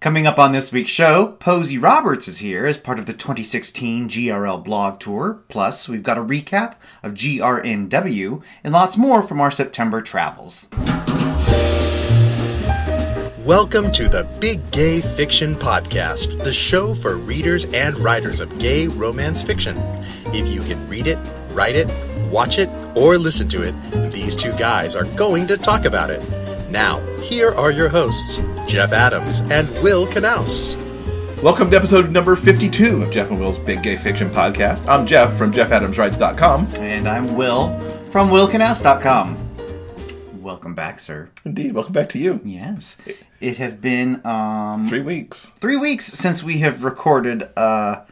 Coming up on this week's show, Posy Roberts is here as part of the 2016 GRL blog tour. Plus, we've got a recap of GRNW and lots more from our September travels. Welcome to the Big Gay Fiction Podcast, the show for readers and writers of gay romance fiction. If you can read it, write it, watch it, or listen to it, these two guys are going to talk about it. Now, here are your hosts, Jeff Adams and Will Knaus. Welcome to episode number 52 of Jeff and Will's Big Gay Fiction Podcast. I'm Jeff from JeffAdamsWrites.com. And I'm Will from WillKnaus.com. Welcome back, sir. Indeed, welcome back to you. Yes. It has been um, Three weeks. three weeks since we have recorded uh,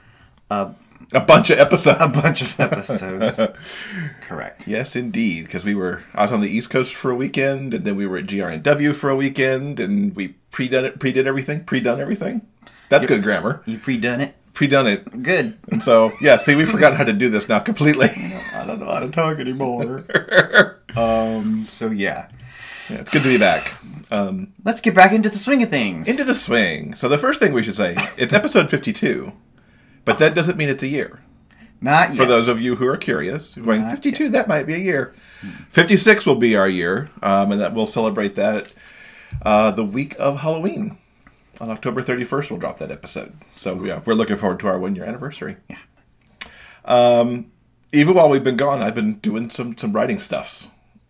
a, A bunch of episodes. a bunch of episodes. Correct. Yes, indeed, because we were out on the East Coast for a weekend, and then we were at GRNW for a weekend, and we pre-done it, pre-did everything, pre-done everything. That's good grammar. You pre-done it? Pre-done it. Good. And so, yeah, see, we've forgotten how to do this now completely. I don't know how to talk anymore. um. So yeah, Yeah, it's good to be back. Um, let's get back into the swing of things. into the swing. So the first thing we should say, it's episode 52, but that doesn't mean it's a year. Not yet. For those of you who are curious, going Not 52, that might be a year. 56 will be our year, um, and that we'll celebrate that uh, the week of Halloween. On October 31st, we'll drop that episode. So yeah, we're looking forward to our one year anniversary. Yeah. Um, even while we've been gone, I've been doing some some writing stuffs.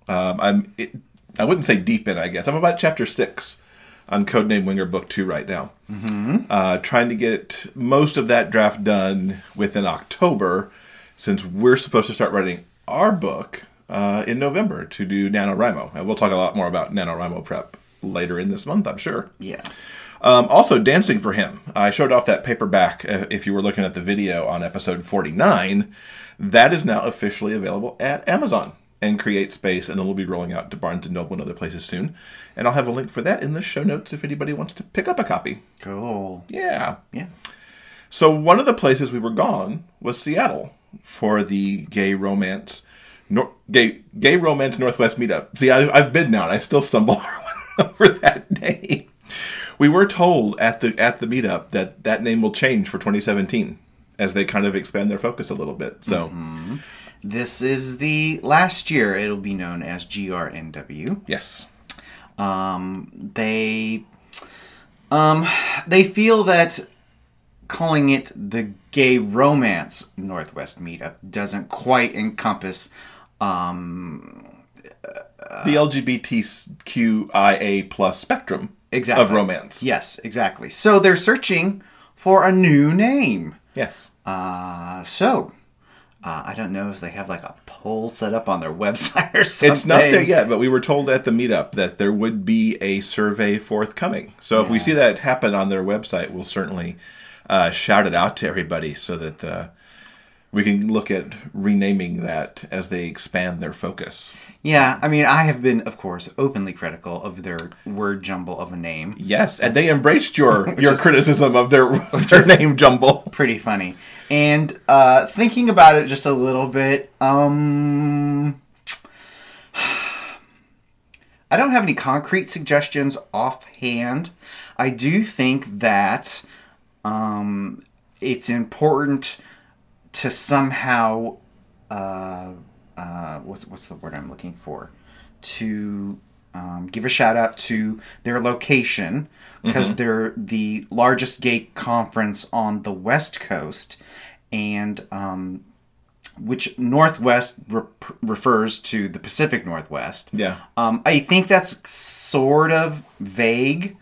Um, I'm it, I wouldn't say deep in, I guess. I'm about chapter six on Codename Winger Book Two right now. Mm-hmm. Uh, trying to get most of that draft done within October, since we're supposed to start writing our book uh, in November to do NaNoWriMo, and we'll talk a lot more about NaNoWriMo prep later in this month, I'm sure. yeah. Um, also, Dancing for Him. I showed off that paperback uh, if you were looking at the video on episode 49. That is now officially available at Amazon and Create Space, and it will be rolling out to Barnes & Noble and other places soon. And I'll have a link for that in the show notes if anybody wants to pick up a copy. Cool. Yeah. Yeah. So one of the places we were gone was Seattle for the gay romance, nor- gay gay romance Northwest meetup. See, I, I've been now, and I still stumble over that name. We were told at the at the meetup that that name will change for 2017 as they kind of expand their focus a little bit. So mm-hmm. This is the last year it'll be known as GRNW. yes, Um, they, um, they feel that calling it the Gay Romance Northwest Meetup doesn't quite encompass, um, the LGBTQIA plus spectrum Exactly. of romance. yes, exactly. So they're searching for a new name. Yes. Uh, so. Uh, I don't know if they have like a poll set up on their website or something. It's not there yet, but we were told at the meetup that there would be a survey forthcoming. So if we see that happen on their website, we'll certainly uh, shout it out to everybody so that uh, we can look at renaming that as they expand their focus. Yeah, I mean, I have been, of course, openly critical of their word jumble of a name. Yes, and they embraced your your is- criticism of their their name jumble. Pretty funny. And uh, thinking about it just a little bit, um, I don't have any concrete suggestions offhand. I do think that um, it's important to somehow uh, uh, what's what's the word I'm looking for to um, give a shout out to their location because they're the largest gay conference on the West Coast, and um, which Northwest re- refers to the Pacific Northwest. Yeah. Um, I think that's sort of vague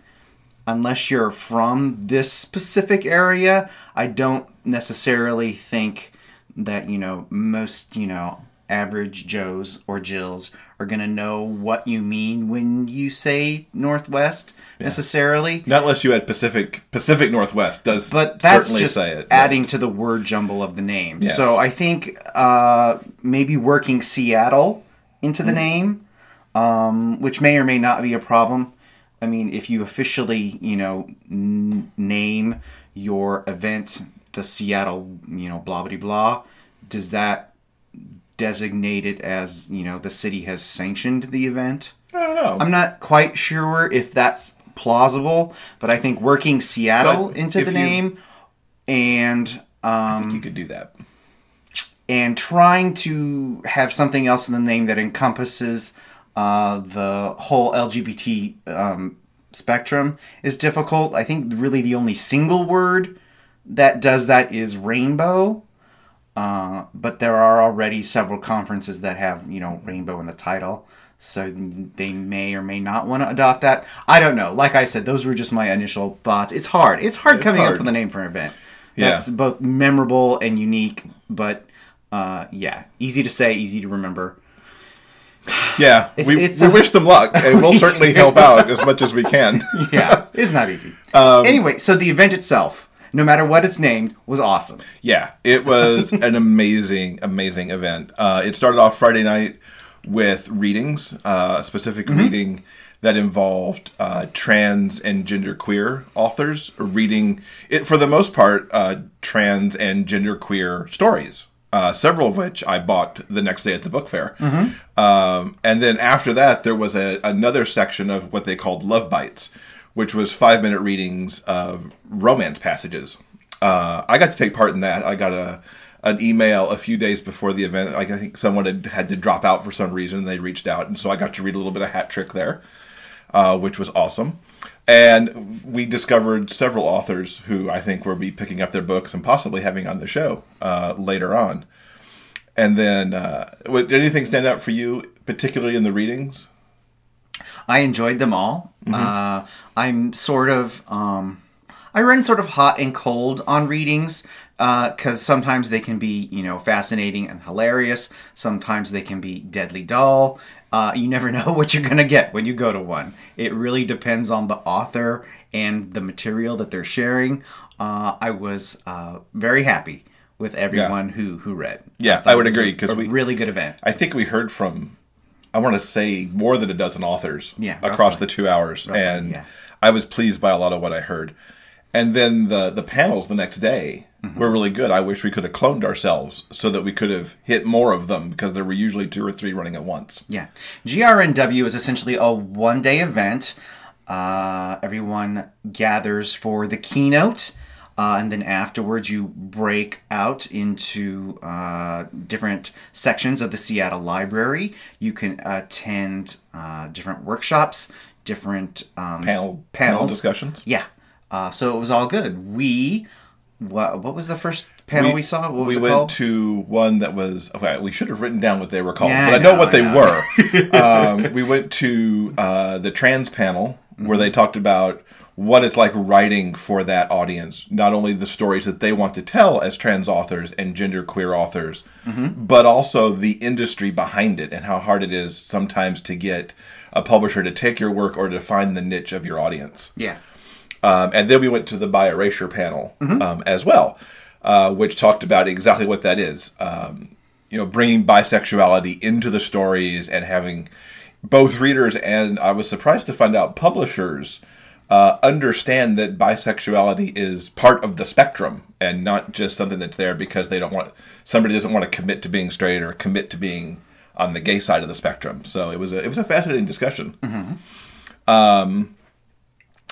unless you're from this specific area. I don't necessarily think that, you know, most, you know, average Joes or Jills are going to know what you mean when you say Northwest necessarily. Not unless you had Pacific Pacific Northwest does But that's certainly just say it. adding to the word jumble of the name. Yes. So I think uh, maybe working Seattle into the name, um, which may or may not be a problem. I mean, if you officially, you know, n- name your event the Seattle, you know, blah blah blah, does that designate it as you know the city has sanctioned the event? I don't know. I'm not quite sure if that's plausible, but I think working Seattle But into the you- name and um, you could do that. and trying to have something else in the name that encompasses uh, the whole LGBT um, spectrum is difficult. I think really the only single word that does that is rainbow. Uh, but there are already several conferences that have you know rainbow in the title, so they may or may not want to adopt that. I don't know. Like I said, those were just my initial thoughts. It's hard. It's hard It's coming hard. up with a name for an event. Yeah. That's both memorable and unique, but uh, yeah, easy to say, easy to remember. Yeah, It's- we, it's we a- wish them luck, and we'll We certainly do. help out as much as we can. Yeah, it's not easy. Um, anyway, so the event itself, no matter what it's named, was awesome. Yeah, it was an amazing, amazing event. Uh, it started off Friday night with readings, uh, a specific reading that involved uh, trans and genderqueer authors reading it for the most part uh, trans and genderqueer stories. Uh, several of which I bought the next day at the book fair, um, and then after that there was a, another section of what they called love bites, which was five minute readings of romance passages. Uh, I got to take part in that. I got a an email a few days before the event. Like I think someone had had to drop out for some reason. and They reached out, and so I got to read a little bit of Hat Trick there, uh, which was awesome. And we discovered several authors who I think will be picking up their books and possibly having on the show uh, later on. And then, uh, did anything stand out for you, particularly in the readings? I enjoyed them all. Uh, I'm sort of, um, I run sort of hot and cold on readings because sometimes they can be, you know, fascinating and hilarious. Sometimes they can be deadly dull. Uh, you never know what you're going to get when you go to one. It really depends on the author and the material that they're sharing. Uh, I was uh, very happy with everyone who who read. Yeah, thought I would it was agree, a- 'cause we- really good event. I think we heard from, I want to say more than a dozen authors Yeah, across roughly. the two hours, and yeah. I was pleased by a lot of what I heard. And then the the panels the next day Mm-hmm. were really good. I wish we could have cloned ourselves so that we could have hit more of them because there were usually two or three running at once. Yeah. GRNW is essentially a one day event. Uh, everyone gathers for the keynote. Uh, and then afterwards, you break out into uh, different sections of the Seattle Library. You can attend uh, different workshops, different um, Panel panel discussions. Yeah. Uh, so it was all good. We, what, what was the first panel we, saw? What was we it went called? to one that was okay. We should have written down what they were called, Yeah, but I I know, what I they know. were. um, we went to uh, the trans panel where they talked about what it's like writing for that audience. Not only the stories that they want to tell as trans authors and gender queer authors, but also the industry behind it and how hard it is sometimes to get a publisher to take your work or to find the niche of your audience. yeah. Um, and then we went to the bi erasure panel um, as well, uh, which talked about exactly what that is. Um, you know, bringing bisexuality into the stories and having both readers and I was surprised to find out publishers uh, understand that bisexuality is part of the spectrum and not just something that's there because they don't want somebody doesn't want to commit to being straight or commit to being on the gay side of the spectrum. So it was a it was a fascinating discussion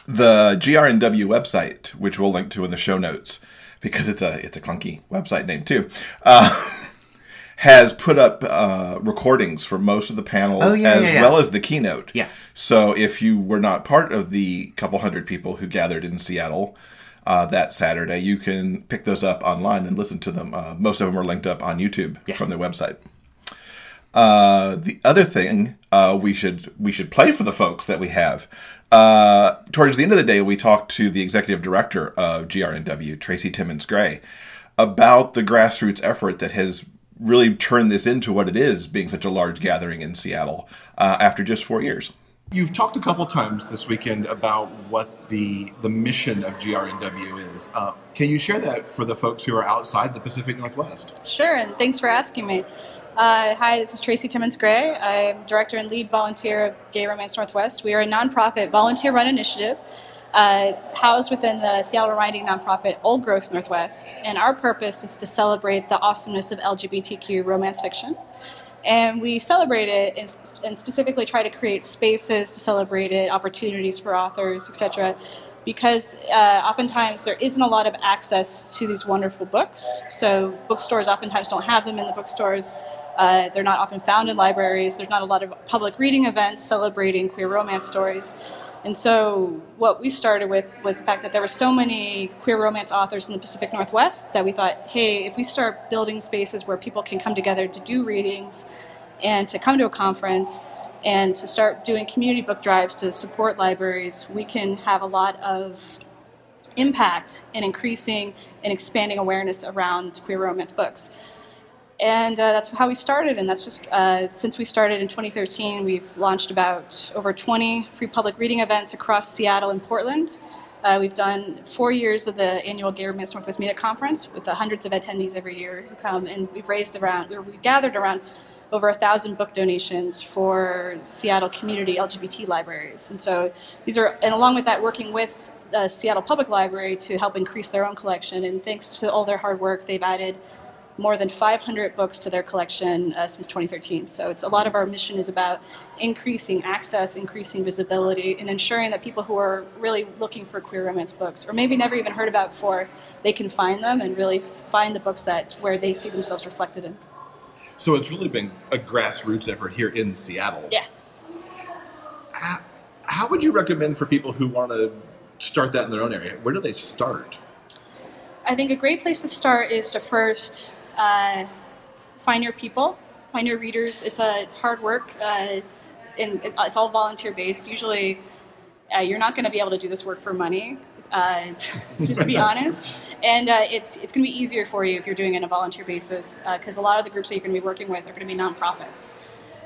the GRNW website, which we'll link to in the show notes, because it's a it's a clunky website name too, uh, has put up uh, recordings for most of the panels Oh, yeah, as yeah, yeah. well as the keynote. Yeah. So if you were not part of the couple hundred people who gathered in Seattle. Uh, that Saturday, you can pick those up online and listen to them. Uh, most of them are linked up on YouTube from their website. Uh, the other thing uh, we should we should play for the folks that we have. Uh, towards the end of the day, we talked to the executive director of GRNW, Tracy Timmons Gray, about the grassroots effort that has really turned this into what it is, being such a large gathering in Seattle uh, after just four years. You've talked a couple times this weekend about what the the mission of GRNW is. Uh, can you share that for the folks who are outside the Pacific Northwest? Sure, and thanks for asking me. Uh, hi, this is Tracy Timmons Gray. I'm director and lead volunteer of Gay Romance Northwest. We are a nonprofit volunteer run initiative uh, housed within the Seattle reminding nonprofit Old Growth Northwest. And our purpose is to celebrate the awesomeness of LGBTQ romance fiction. and we celebrate it and, and specifically try to create spaces to celebrate it, opportunities for authors, etc. Because uh, oftentimes there isn't a lot of access to these wonderful books. So bookstores oftentimes don't have them in the bookstores. Uh, they're not often found in libraries. There's not a lot of public reading events celebrating queer romance stories. And so, what we started with was the fact that there were so many queer romance authors in the Pacific Northwest that we thought, hey, if we start building spaces where people can come together to do readings and to come to a conference and to start doing community book drives to support libraries, we can have a lot of impact in increasing and expanding awareness around queer romance books and uh, that's how we started. And that's just uh, since we started in 2013, we've launched about over 20 free public reading events across Seattle and Portland. Uh, we've done four years of the annual Gay Romance Northwest Meetup Conference with hundreds of attendees every year who come, and we've raised around, we've gathered around over a thousand book donations for Seattle community LGBT libraries. And so these are, and along with that, working with Seattle Public Library to help increase their own collection. And thanks to all their hard work, they've added more than 500 books to their collection uh, since 2013. So it's a lot of our mission is about increasing access, increasing visibility, and ensuring that people who are really looking for queer romance books, or maybe never even heard about before, they can find them and really find the books that where they see themselves reflected in. So it's really been a grassroots effort here in Seattle. Yeah. How, how would you recommend for people who want to start that in their own area? Where do they start? I think a great place to start is to first uh, find your people, find your readers. It's a it's hard work, uh, and it's all volunteer based. Usually, uh, you're not going to be able to do this work for money. Uh, it's, it's just to be honest, and uh, it's it's going to be easier for you if you're doing it on a volunteer basis because uh, a lot of the groups that you're going to be working with are going to be nonprofits.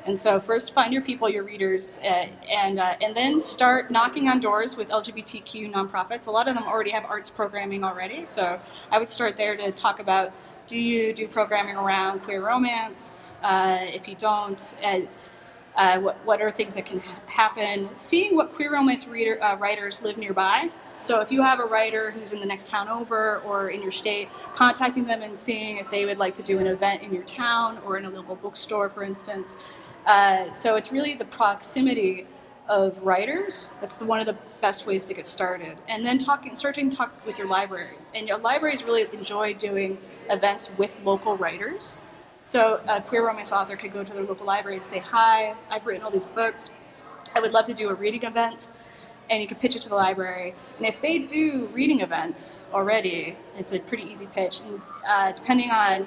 And so, first find your people, your readers, uh, and uh, and then start knocking on doors with LGBTQ nonprofits. A lot of them already have arts programming already, so I would start there to talk about do you do programming around queer romance? Uh, if you don't, uh, uh, what, what are things that can ha- happen? Seeing what queer romance reader, uh, writers live nearby. So if you have a writer who's in the next town over or in your state, contacting them and seeing if they would like to do an event in your town or in a local bookstore, for instance. Uh, so it's really the proximity of writers. That's the, one of the best ways to get started. And then talking, starting to talk with your library. And your libraries really enjoy doing events with local writers. So a queer romance author could go to their local library and say, "Hi, I've written all these books. I would love to do a reading event." And you can pitch it to the library. And if they do reading events already, it's a pretty easy pitch. And uh, depending on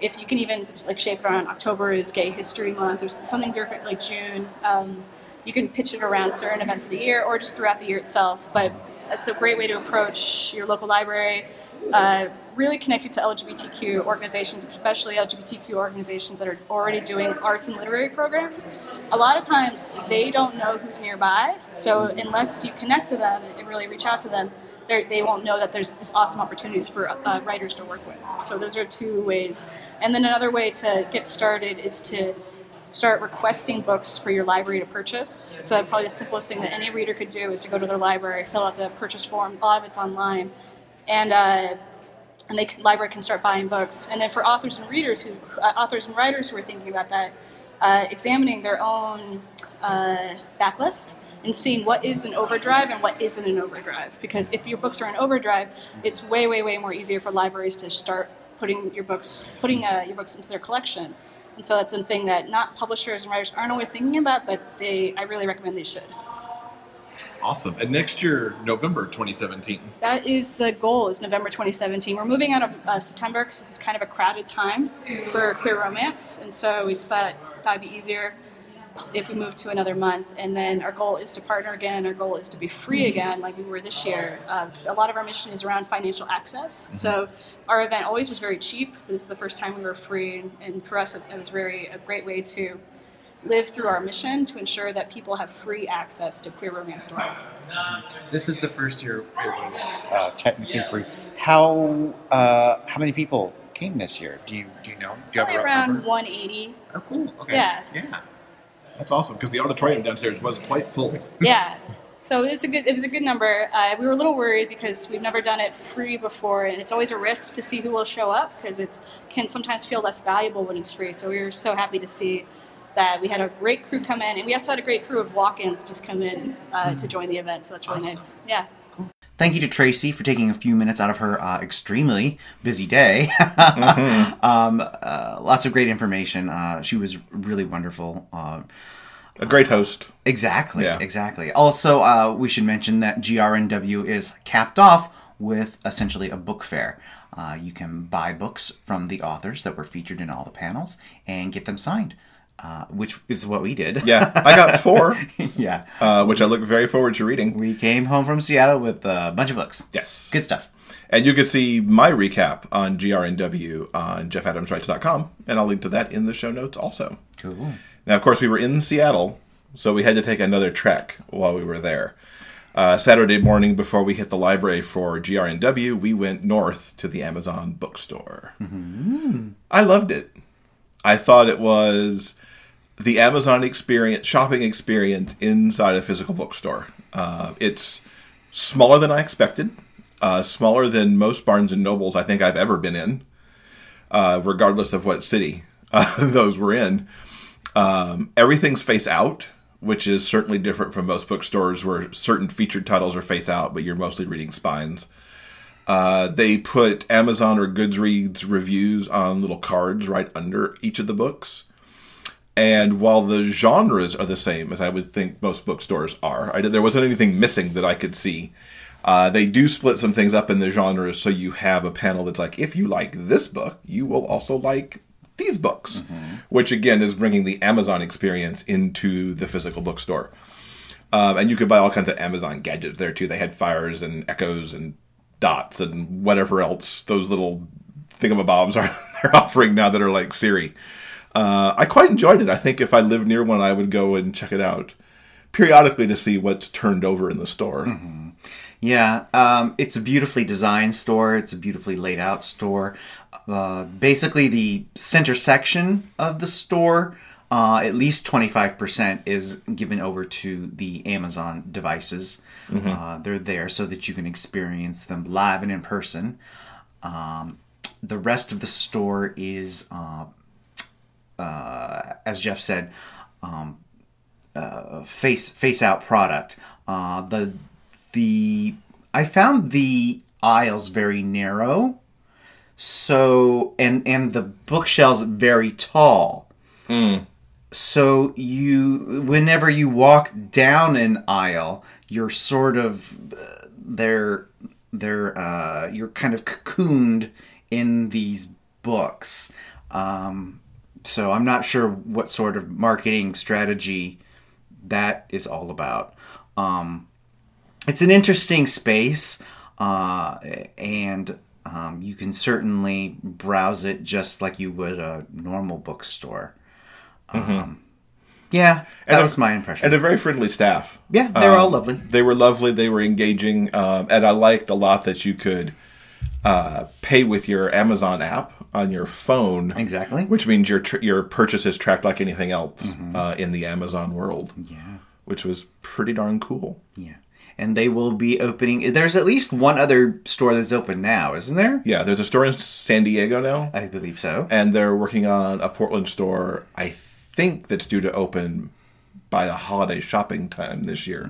if you can even just like shape it around October is Gay History Month or something different like June. Um, you can pitch it around certain events of the year or just throughout the year itself. But it's a great way to approach your local library. Uh, really connected to LGBTQ organizations, especially LGBTQ organizations that are already doing arts and literary programs. A lot of times they don't know who's nearby, so unless you connect to them and really reach out to them, they won't know that there's these awesome opportunities for uh, writers to work with. So those are two ways. And then another way to get started is to start requesting books for your library to purchase. So probably the simplest thing that any reader could do is to go to their library, fill out the purchase form. A lot of it's online, and uh, and the library can start buying books. And then for authors and readers who uh, authors and writers who are thinking about that, uh, examining their own uh, backlist and seeing what is an overdrive and what isn't an overdrive. Because if your books are in overdrive, it's way way way more easier for libraries to start putting your books putting uh, your books into their collection. And so that's something that not publishers and writers aren't always thinking about, but they I really recommend they should. Awesome. And next year, November 2017. That is the goal. Is November 2017. We're moving out of uh, September because it's kind of a crowded time for queer romance, and so we thought that'd be easier if we move to another month. And then our goal is to partner again. Our goal is to be free mm-hmm. again, like we were this year. Uh, a lot of our mission is around financial access. Mm-hmm. So our event always was very cheap. This is the first time we were free, and for us, it, it was very a great way to live through our mission to ensure that people have free access to queer romance stories. This is the first year it was uh, technically free. How uh, how many people came this year? Do you do you know? Do you Probably around number? 180. Oh, cool. Okay. Yeah. Yeah. That's awesome because the auditorium downstairs was quite full. Yeah. So it's a good. It was a good number. Uh, we were a little worried because we've never done it free before, and it's always a risk to see who will show up because it can sometimes feel less valuable when it's free. So we were so happy to see that we had a great crew come in, and we also had a great crew of walk-ins just come in uh, to join the event. So that's really nice. Yeah. Thank you to Tracy for taking a few minutes out of her uh, extremely busy day. um, uh, lots of great information. Uh, she was really wonderful. Uh, A great host. exactly, Yeah. exactly. Also, uh, we should mention that GRNW is capped off with essentially a book fair. Uh, you can buy books from the authors that were featured in all the panels and get them signed, uh, which is what we did. Yeah, I got four, yeah. uh, which I look very forward to reading. We came home from Seattle with a bunch of books. Yes. Good stuff. And you can see my recap on GRNW on jeffadamswrites.com, and I'll link to that in the show notes also. Cool. Now, of course, we were in Seattle, so we had to take another trek while we were there. Uh, Saturday morning, before we hit the library for GRNW, we went north to the Amazon bookstore. I loved it. I thought it was the Amazon experience, shopping experience inside a physical bookstore. Uh, it's smaller than I expected, uh, smaller than most Barnes and Nobles I think I've ever been in, uh, regardless of what city uh, those were in. Um, everything's face out, which is certainly different from most bookstores where certain featured titles are face out, but you're mostly reading spines. Uh, they put Amazon or Goodreads reviews on little cards right under each of the books. And while the genres are the same as I would think most bookstores are, I, there wasn't anything missing that I could see. Uh, they do split some things up in the genres, so you have a panel that's like, if you like this book, you will also like these books, which again is bringing the Amazon experience into the physical bookstore. Um, and you could buy all kinds of Amazon gadgets there too. They had fires and echoes and dots and whatever else those little thingamabobs are they're offering now that are like Siri. Uh, I quite enjoyed it. I think if I lived near one, I would go and check it out periodically to see what's turned over in the store. Yeah, um, it's a beautifully designed store. It's a beautifully laid out store. Uh, basically, the center section of the store, uh, at least 25% is given over to the Amazon devices. Uh, they're there so that you can experience them live and in person. Um, the rest of the store is, uh, as Jeff said, um, uh, face face out product. Uh, the the I found the aisles very narrow, so and and the bookshelves very tall. So you, whenever you walk down an aisle, you're sort of uh, they're they're uh, you're kind of cocooned in these books. Um, so I'm not sure what sort of marketing strategy that is all about. Um, it's an interesting space, uh, and um, you can certainly browse it just like you would a normal bookstore. Um, yeah, that Mm-hmm. A- was my impression. And a very friendly staff. yeah, they were all Um, lovely. They were lovely. They were engaging, um, and I liked a lot that you could uh, pay with your Amazon app on your phone. Exactly. Which means your tr- your purchase is tracked like anything else uh, in the Amazon world. Yeah. Which was pretty darn cool. Yeah. And they will be opening. There's at least one other store that's open now, isn't there? Yeah, there's a store in San Diego now, I believe so. and they're working on a Portland store. I think that's due to open by the holiday shopping time this year,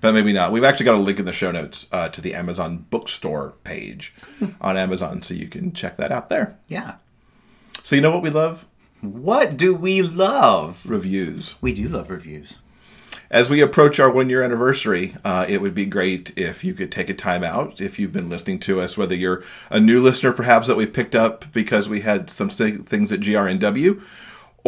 but maybe not. We've actually got a link in the show notes uh, to the Amazon bookstore page on Amazon, so you can check that out there. Yeah. So you know what we love? What do we love? Reviews. We do love reviews. As we approach our one year anniversary, uh, it would be great if you could take a time out. If you've been listening to us, whether you're a new listener perhaps that we've picked up because we had some st- things at GRNW,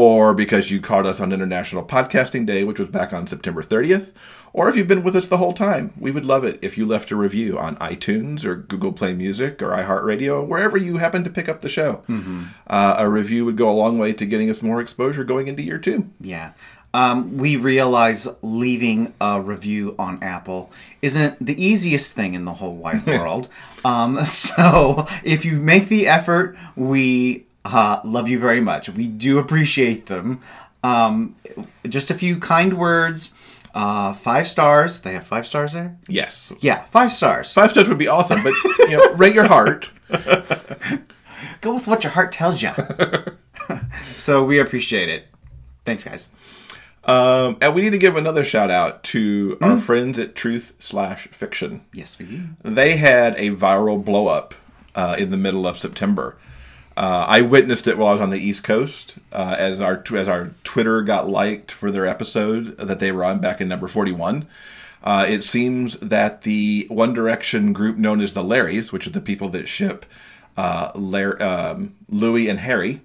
or because you caught us on International Podcasting Day, which was back on September 30th, or if you've been with us the whole time, we would love it if you left a review on iTunes or Google Play Music or iHeartRadio, wherever you happen to pick up the show. Uh, a review would go a long way to getting us more exposure going into year two. Yeah. Um, we realize leaving a review on Apple isn't the easiest thing in the whole wide world. um, so if you make the effort, we uh, love you very much. We do appreciate them. Um, just a few kind words Uh, five stars. They have five stars there. Yes. Yeah, five stars. Five stars would be awesome, but you know, rate your heart. Go with what your heart tells you. so we appreciate it. Thanks, guys. Um, and we need to give another shout out to our friends at Truth Slash Fiction. Yes, we do. They had a viral blow up uh, in the middle of September. Uh, I witnessed it while I was on the East Coast uh, as our as our Twitter got liked for their episode that they were on back in number forty one. Uh, it seems that the One Direction group known as the Larrys, which are the people that ship uh, um, Louis and Harry,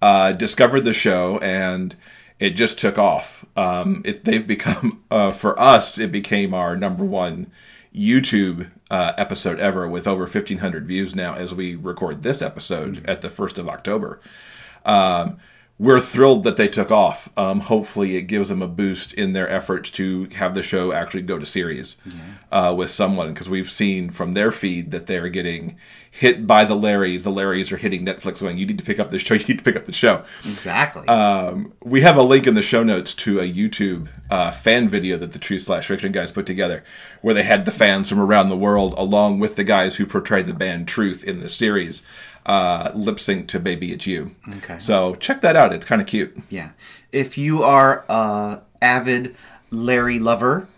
uh, discovered the show and it just took off. Um, it, they've become, uh, for us, it became our number one YouTube uh, episode ever with over 1,500 views now as we record this episode at the 1st of October. Um, we're thrilled that they took off. Um, hopefully, it gives them a boost in their efforts to have the show actually go to series uh, with someone because we've seen from their feed that they're getting hit by the Larrys. The Larrys are hitting Netflix, going, "You need to pick up this show. You need to pick up the show." Exactly. Um, we have a link in the show notes to a YouTube uh, fan video that the Truth Slash Fiction guys put together, where they had the fans from around the world, along with the guys who portrayed the band Truth in the series, uh, lip sync to "Baby It's You." Okay. So check that out; it's kind of cute. yeah. If you are a avid Larry lover,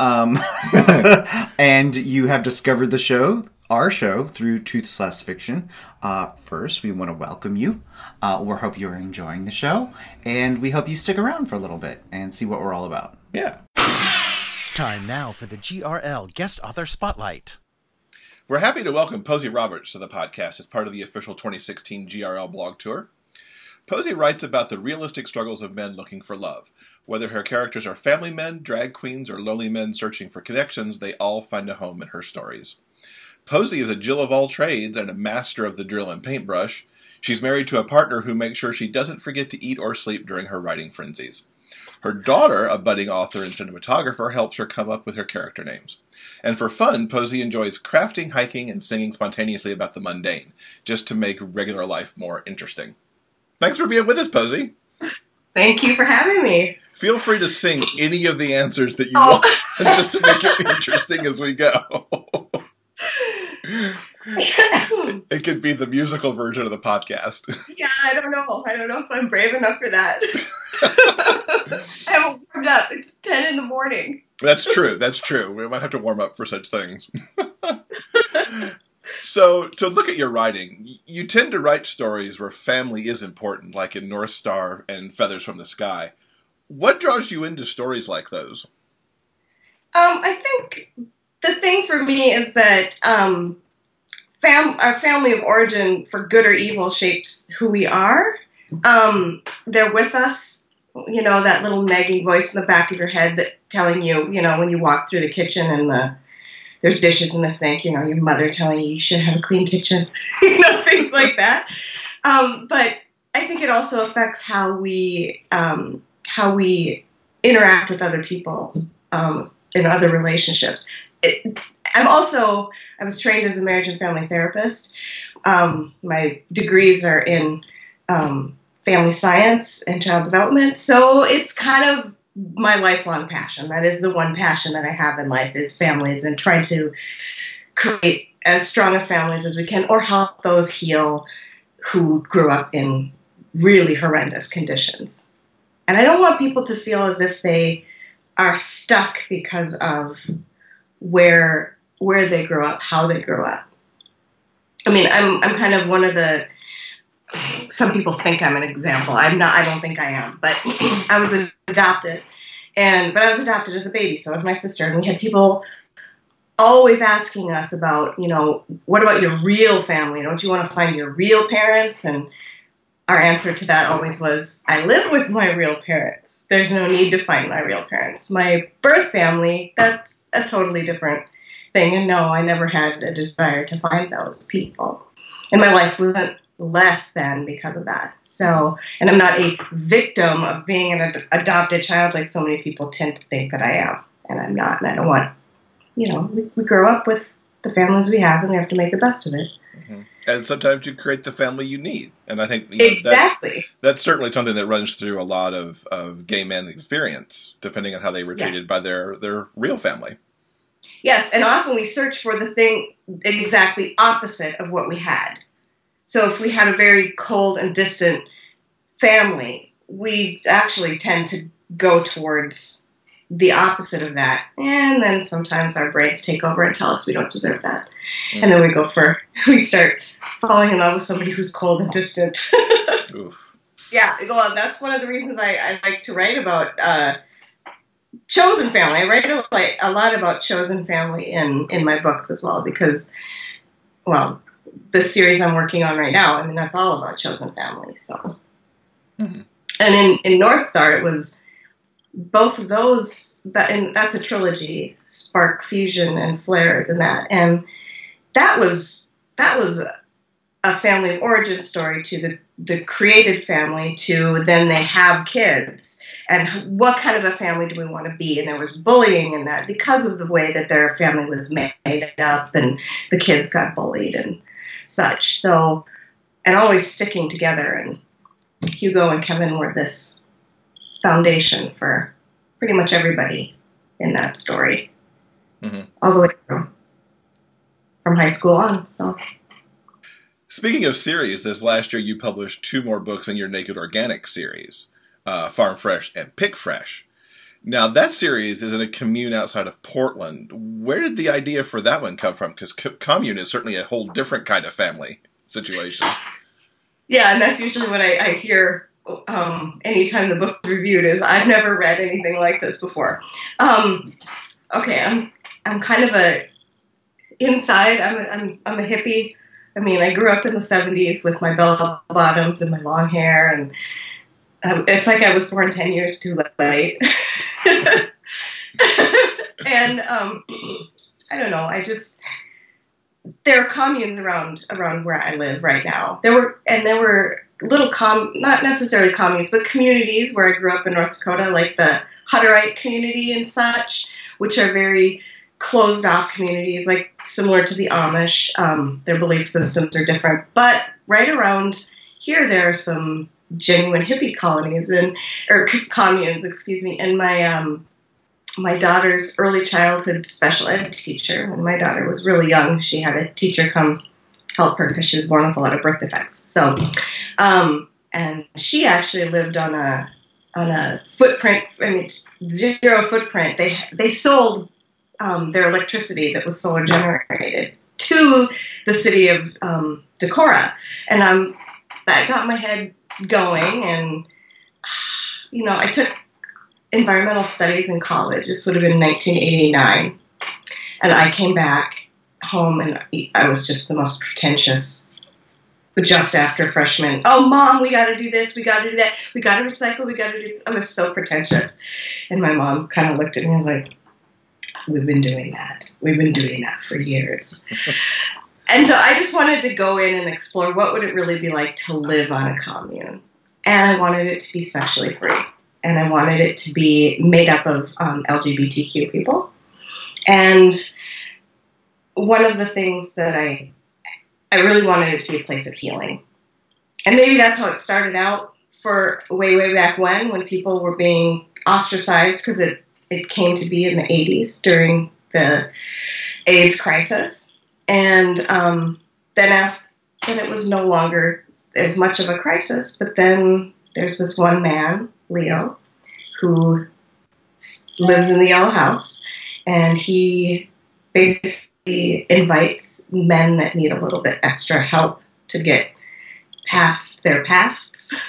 um, and you have discovered the show, our show, through Truth Slash Fiction, uh, first we want to welcome you. Uh, we hope you're enjoying the show, and we hope you stick around for a little bit and see what we're all about. Yeah. Time now for the GRL Guest Author Spotlight. We're happy to welcome Posy Roberts to the podcast as part of the official 2016 GRL blog tour. Posy writes about the realistic struggles of men looking for love. Whether her characters are family men, drag queens, or lonely men searching for connections, they all find a home in her stories. Posy is a Jill of all trades and a master of the drill and paintbrush. She's married to a partner who makes sure she doesn't forget to eat or sleep during her writing frenzies. Her daughter, a budding author and cinematographer, helps her come up with her character names. And for fun, Posy enjoys crafting, hiking, and singing spontaneously about the mundane, just to make regular life more interesting. Thanks for being with us, Posy. Thank you for having me. Feel free to sing any of the answers that you Oh. want, just to make it interesting as we go. It could be the musical version of the podcast. yeah, I don't know. I don't know if I'm brave enough for that. I haven't warmed up. It's 10 in the morning. That's true. That's true. We might have to warm up for such things. so, to look at your writing, you tend to write stories where family is important, like in North Star and Feathers from the Sky. What draws you into stories like those? Um, I think the thing for me is that um, fam- our family of origin, for good or evil, shapes who we are. Um, they're with us. You know that little nagging voice in the back of your head that telling you, you know, when you walk through the kitchen and the there's dishes in the sink. You know, your mother telling you you should have a clean kitchen. you know, things like that. Um, but I think it also affects how we um, how we interact with other people. Um, in other relationships. It, I'm also I was trained as a marriage and family therapist. Um, my degrees are in um, family science and child development, so it's kind of my lifelong passion. That is the one passion that I have in life is families and trying to create as strong of families as we can, or help those heal who grew up in really horrendous conditions. And I don't want people to feel as if they are stuck because of where where they grew up, how they grew up. I mean, I'm I'm kind of one of the some people think I'm an example. I'm not I don't think I am, but I was adopted. And but I was adopted as a baby, so was my sister and we had people always asking us about, you know, what about your real family? Don't you want to find your real parents? And our answer to that always was, I live with my real parents. There's no need to find my real parents. My birth family, that's a totally different thing. And no, I never had a desire to find those people. And my life wasn't less than because of that. So, and I'm not a victim of being an ad- adopted child like so many people tend to think that I am. And I'm not. And I don't want, you know, we, we grow up with the families we have, and we have to make the best of it. Mm-hmm. And sometimes you create the family you need. And I think you know, that's, exactly. that's certainly something that runs through a lot of, of gay men experience, depending on how they were Yes. treated by their, their real family. Yes, and often we search for the thing exactly opposite of what we had. So if we had a very cold and distant family, we actually tend to go towards the opposite of that. And then sometimes our brains take over and tell us we don't deserve that. And then we go for, we start falling in love with somebody who's cold and distant. Oof. yeah, well, that's one of the reasons I, I like to write about uh, chosen family. I write a, a lot about chosen family in, in my books as well because, well, the series I'm working on right now, I mean, that's all about chosen family. So, Mhm. and in, in North Star, it was both of those that and that's a trilogy, Spark, Fusion, and Flares, and that, and that was that was a family of origin story to the the created family to then they have kids and what kind of a family do we want to be and there was bullying in that because of the way that their family was made up and the kids got bullied and such so and always sticking together and hugo and kevin were this foundation for pretty much everybody in that story Mhm. all the way through from high school on so Speaking of series, this last year you published two more books in your Naked Organic series, uh, Farm Fresh and Pick Fresh. Now, that series is in a commune outside of Portland. Where did the idea for that one come from? Because co- commune is certainly a whole different kind of family situation. Yeah, and that's usually what I, I hear um, anytime the book is reviewed is I've never read anything like this before. Um, okay, I'm I'm kind of a inside. I'm a, I'm I'm a hippie. I mean, I grew up in the '70s with my bell bottoms and my long hair, and um, it's like I was born ten years too late. and um, I don't know. I just there are communes around around where I live right now. There were and there were little com not necessarily communes, but communities where I grew up in North Dakota, like the Hutterite community and such, which are very closed off communities, like similar to the Amish. Um, their belief systems are different, but right around here there are some genuine hippie colonies and or communes, excuse me. And my um, my daughter's early childhood special ed teacher, when my daughter was really young, she had a teacher come help her because she was born with a lot of birth defects. So, um, and she actually lived on a on a footprint. I mean, zero footprint. They they sold um, their electricity that was solar generated to the city of um, Decorah, and um, that got my head going. And you know, I took environmental studies in college. This would have been 1989, and I came back home and I was just the most pretentious. But just after freshman, oh mom, we got to do this, we got to do that, we got to recycle, we got to do. This. I was so pretentious, and my mom kind of looked at me and was like, "We've been doing that. We've been doing that for years." and so I just wanted to go in and explore what would it really be like to live on a commune, and I wanted it to be sexually free. And I wanted it to be made up of um, LGBTQ people. And one of the things that I I really wanted it to be a place of healing, and maybe that's how it started out for way way back when when people were being ostracized because it it came to be in the 80s during the AIDS crisis, and um, then after then it was no longer as much of a crisis. But then there's this one man Leo, who lives in the yellow house, and he basically invites men that need a little bit extra help to get past their pasts.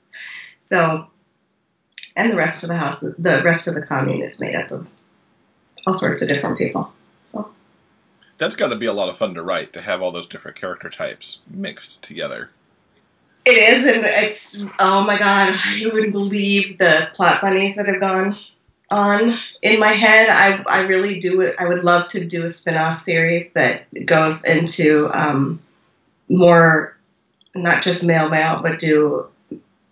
so, and the rest of the house, the rest of the commune is made up of all sorts of different people. That's got to be a lot of fun to write, to have all those different character types mixed together. It is, and it's oh my god, I wouldn't believe the plot bunnies that have gone on in my head. I I really do. I would love to do a spin-off series that goes into um, more, not just male male, but do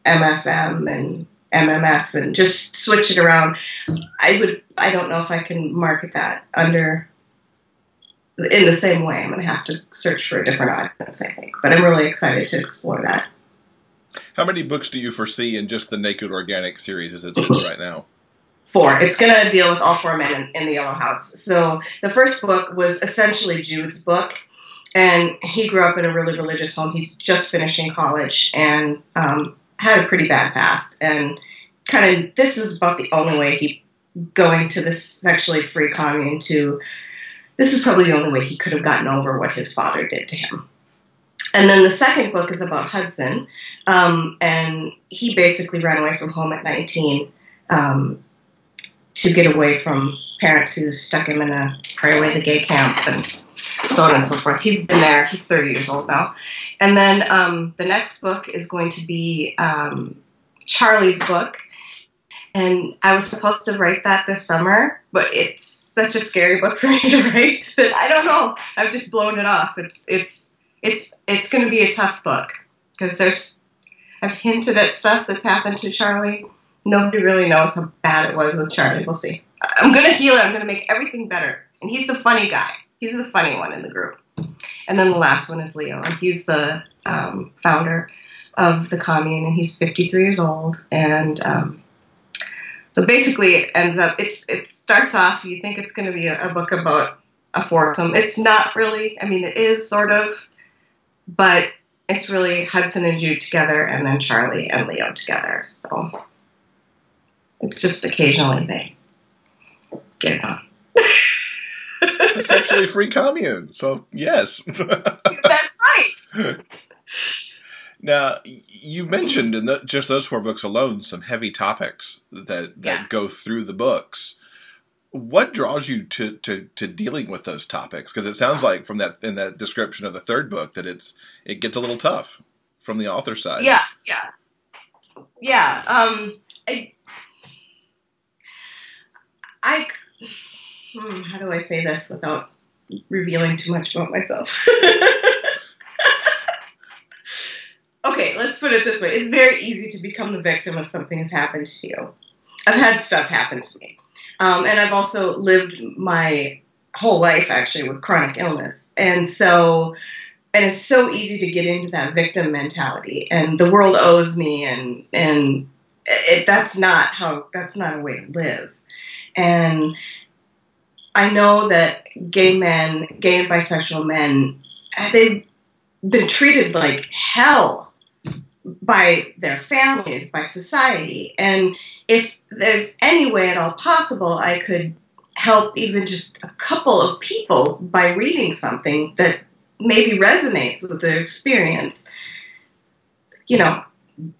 MFM and MMF and just switch it around. I would. I don't know if I can market that under in the same way. I'm going to have to search for a different audience, I think. But I'm really excited to explore that. How many books do you foresee in just the Naked Organic series as it sits right now? Four. It's going to deal with all four men in, in the Yellow House. So the first book was essentially Jude's book, and he grew up in a really religious home. He's just finishing college and um, had a pretty bad past. And kind of, this is about the only way he going to this sexually free commune to. This is probably the only way he could have gotten over what his father did to him. And then the second book is about Hudson, um, and he basically ran away from home at 19 um, to get away from parents who stuck him in a pray away the gay camp and so on and so forth. He's been there. He's 30 years old now. And then um, the next book is going to be um, Charlie's book. And I was supposed to write that this summer, but it's such a scary book for me to write that I don't know. I've just blown it off. It's it's it's it's going to be a tough book because there's I've hinted at stuff that's happened to Charlie. Nobody really knows how bad it was with Charlie. We'll see. I'm going to heal it. I'm going to make everything better. And he's the funny guy. He's the funny one in the group. And then the last one is Leo, and he's the um, founder of the commune, and he's 53 years old. And um, so basically, it ends up it's it starts off. You think it's going to be a, a book about a foursome. It's not really. I mean, it is sort of but it's really Hudson and Jude together, and then Charlie and Leo together. So it's just occasionally they get it on. it's a sexually free commune, so yes. That's right. Now, you mentioned in the, just those four books alone some heavy topics that that yeah. go through the books what draws you to, to, to dealing with those topics? Because it sounds like from that in that description of the third book that it's it gets a little tough from the author side. Yeah, yeah, yeah. Um, I, I, hmm, how do I say this without revealing too much about myself? okay, let's put it this way: it's very easy to become the victim of something has happened to you. I've had stuff happen to me um, and I've also lived my whole life actually with chronic illness. And so, and it's so easy to get into that victim mentality and the world owes me and, and it, that's not how, that's not a way to live. And I know that gay men, gay and bisexual men, they've been treated like hell by their families, by society. And if there's any way at all possible I could help even just a couple of people by reading something that maybe resonates with their experience, you know,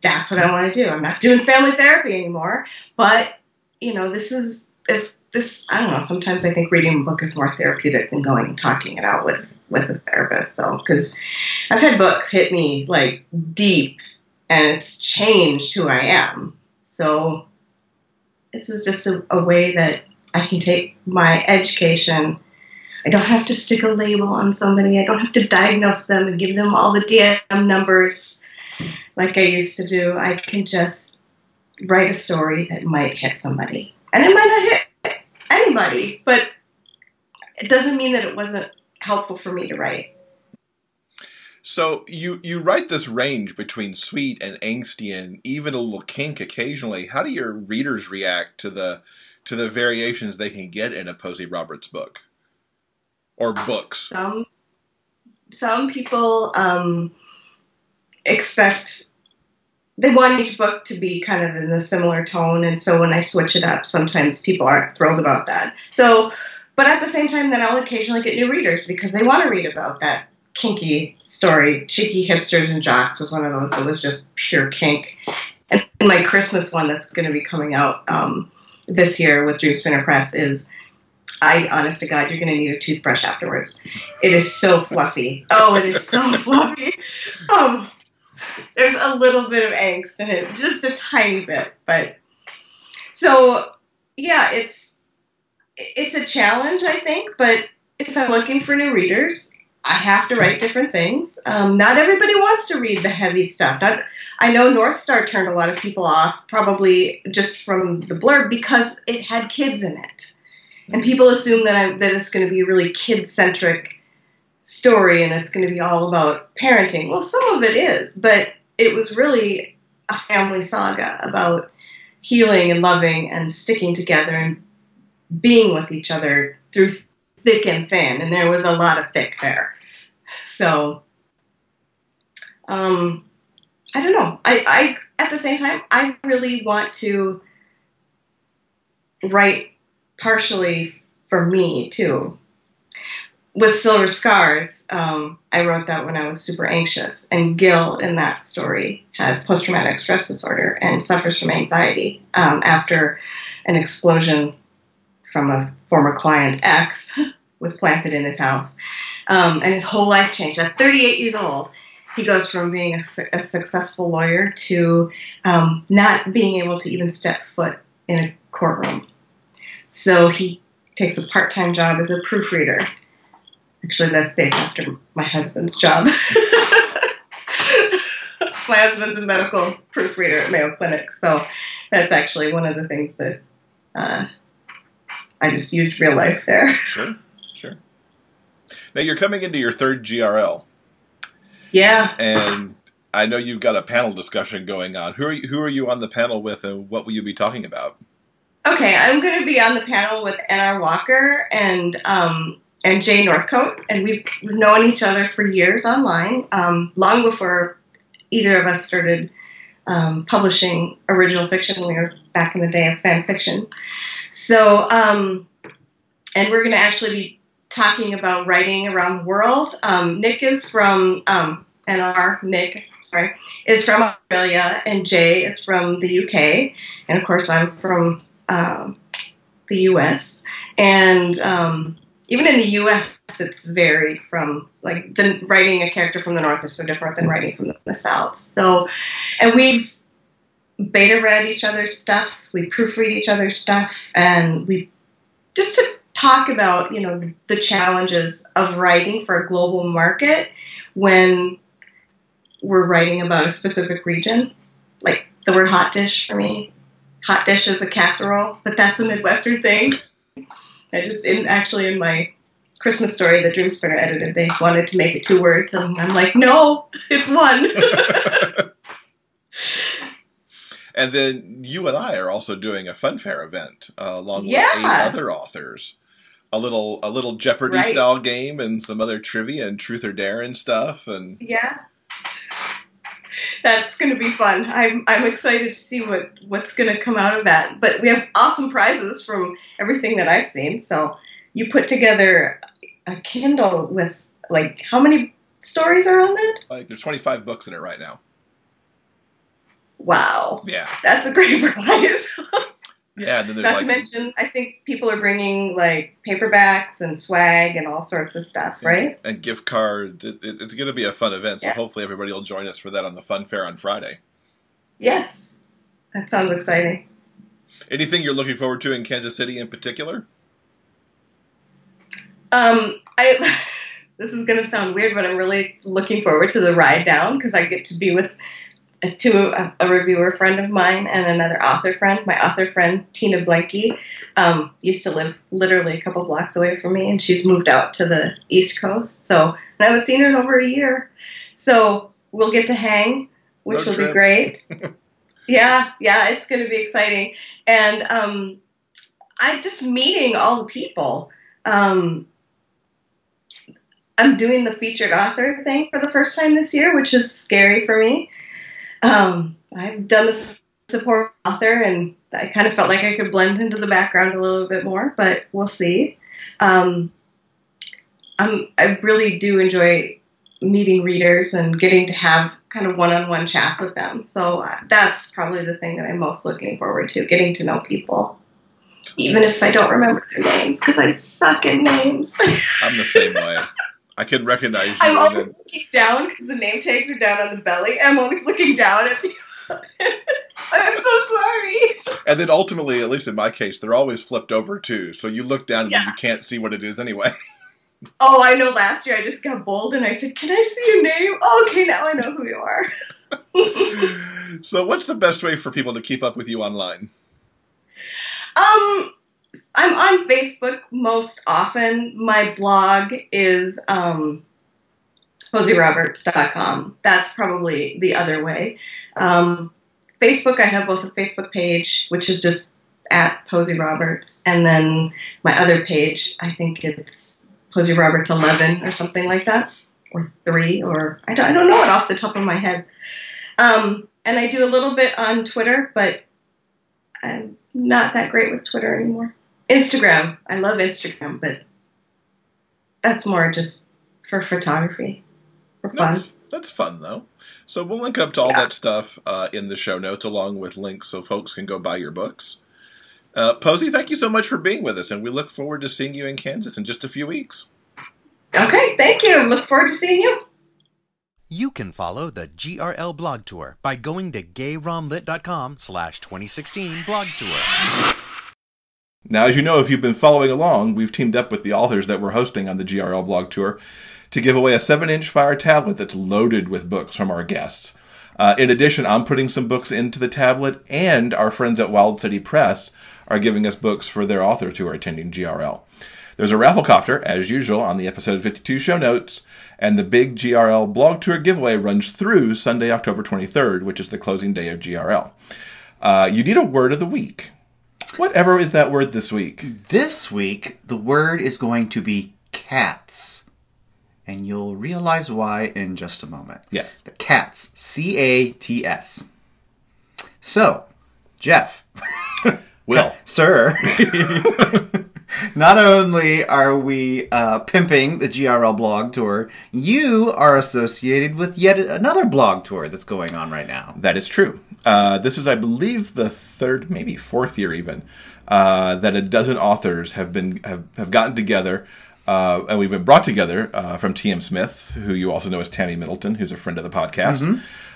that's what I want to do. I'm not doing family therapy anymore, but you know, this is this this I don't know. Sometimes I think reading a book is more therapeutic than going and talking it out with with a therapist. So because I've had books hit me like deep, and it's changed who I am. So this is just a, a way that I can take my education. I don't have to stick a label on somebody. I don't have to diagnose them and give them all the DSM numbers like I used to do. I can just write a story that might hit somebody. And it might not hit anybody, but it doesn't mean that it wasn't helpful for me to write. So you you write this range between sweet and angsty and even a little kink occasionally. How do your readers react to the to the variations they can get in a Posy Roberts book or books? Some some people um, expect they want each book to be kind of in a similar tone, and so when I switch it up, sometimes people aren't thrilled about that. So, but at the same time, then I'll occasionally get new readers because they want to read about that kinky story. Cheeky Hipsters and Jocks was one of those that was just pure kink. And my Christmas one that's going to be coming out um, this year with Dream Spinner Press is I, honest to God, you're going to need a toothbrush afterwards. It is so fluffy. Oh, it is so fluffy. Um, there's a little bit of angst in it, just a tiny bit, but so yeah, it's it's a challenge, I think. But if I'm looking for new readers, I have to write different things. Um, not everybody wants to read the heavy stuff. Not, I know North Star turned a lot of people off, probably just from the blurb because it had kids in it. and people assume that I'm that it's going to be a really kid centric story and it's going to be all about parenting. Well, some of it is, but it was really a family saga about healing and loving and sticking together and being with each other through thick and thin, and there was a lot of thick there. So, um, I don't know. I, I at the same time, I really want to write partially for me too. With Silver Scars, um, I wrote that when I was super anxious, and Gil in that story has post traumatic stress disorder and suffers from anxiety um, after an explosion from a former client's ex was planted in his house. Um, and his whole life changed. At 38 years old, he goes from being a, su- a successful lawyer to um, not being able to even step foot in a courtroom. So he takes a part time job as a proofreader. Actually, that's based after my husband's job. my husband's a medical proofreader at Mayo Clinic, so that's actually one of the things that uh, I just used real life there. Sure. Now you're coming into your third GRL, Yeah. and I know you've got a panel discussion going on. Who are you, who are you on the panel with, and what will you be talking about? Okay, I'm going to be on the panel with N.R. Walker and um, and Jay Northcote, and we've, we've known each other for years online, um, long before either of us started um, publishing original fiction. We were back in the day of fan fiction. So, um, and we're going to actually be talking about writing around the world. Um, Nick is from um, NR. Nick, sorry, is from Australia, and Jay is from the UK, and of course I'm from um, the U.S. And um, even in the U.S., it's varied from like the writing a character from the North is so different than writing from the, South. So, and we've beta read each other's stuff, we proofread each other's stuff, and we just to talk about you know the, the challenges of writing for a global market when we're writing about a specific region. Like the word hot dish for me hot dish is a casserole, but that's a Midwestern thing. I just in actually in my Christmas story that Dreamspinner edited, they wanted to make it two words, and I'm like, no, it's one. And then you and I are also doing a fun fair event uh, along with Yeah. eight other authors. A little a little Jeopardy Right. style game and some other trivia and truth or dare and stuff. And yeah, that's going to be fun. I'm I'm excited to see what what's going to come out of that. But we have awesome prizes from everything that I've seen. So you put together a Kindle with like how many stories are on it? like there's 25 books in it right now. Wow. Yeah, That's a great prize. Yeah. And then there's Not like to mention, I think people are bringing like paperbacks and swag and all sorts of stuff, right? and gift cards. It, it, it's going to be a fun event. So Yeah. hopefully everybody will join us for that on the fun fair on Friday. Yes, that sounds exciting. Anything you're looking forward to in Kansas City in particular? Um, I this is gonna sound weird, but I'm really looking forward to the ride down because I get to be with to a, a reviewer friend of mine and another author friend. My author friend Tina Blanky um, used to live literally a couple blocks away from me, and she's moved out to the East Coast. So and I haven't seen her in over a year. So we'll get to hang, which Road will trip. be great. yeah, yeah, it's going to be exciting, and um, I just meeting all the people. Um, I'm doing the featured author thing for the first time this year, which is scary for me. Um, I've done the support author, and I kind of felt like I could blend into the background a little bit more, but we'll see. Um, I'm, I really do enjoy meeting readers and getting to have kind of one-on-one chats with them. So uh, that's probably the thing that I'm most looking forward to, getting to know people. Even if I don't remember their names, because I suck at names. I'm the same way. I can recognize you. I'm always then- looking down because the name tags are down on the belly, and I'm always looking down at people. I'm so sorry. And then ultimately, at least in my case, they're always flipped over too. So you look down and Yeah. you can't see what it is anyway. Oh, I know. Last year I just got bold and I said, "Can I see your name?" Oh, okay, now I know who you are. so what's the best way for people to keep up with you online? Um, I'm on Facebook most often. My blog is um, posyroberts.com. That's probably the other way. Um, Facebook, I have both a Facebook page, which is just at Posy Roberts, and then my other page, I think it's Posy Roberts 11 or something like that, or 3, or I don't, I don't know it off the top of my head. Um, and I do a little bit on Twitter, but I'm not that great with Twitter anymore. Instagram, I love Instagram, but that's more just for photography, for fun. That's, that's fun though. So we'll link up to all Yeah. that stuff uh, in the show notes, along with links so folks can go buy your books. Uh, Posy, thank you so much for being with us, and we look forward to seeing you in Kansas in just a few weeks. Okay, thank you. Look forward to seeing you. You can follow the GRL blog tour by going to gayromlit.com slash 2016 blog tour. Now, as you know, if you've been following along, we've teamed up with the authors that we're hosting on the GRL blog tour to give away a 7 inch Fire tablet that's loaded with books from our guests. Uh, in addition, I'm putting some books into the tablet, and our friends at Wild City Press are giving us books for their authors who are attending GRL. There's a Rafflecopter, as usual, on the episode 52 show notes, and the big GRL blog tour giveaway runs through Sunday, October 23rd, which is the closing day of GRL. Uh, you need a word of the week. Whatever is that word this week? This week, the word is going to be cats. And you'll realize why in just a moment. Yes. The cats. C A T S. So, Jeff, Will. sir, not only are we uh, pimping the GRL blog tour, you are associated with yet another blog tour that's going on right now. That is true. Uh, this is, I believe, the third, maybe fourth year even, uh, that a dozen authors have been have, have gotten together, uh, and we've been brought together uh, from T.M. Smith, who you also know as Tammy Middleton, who's a friend of the podcast.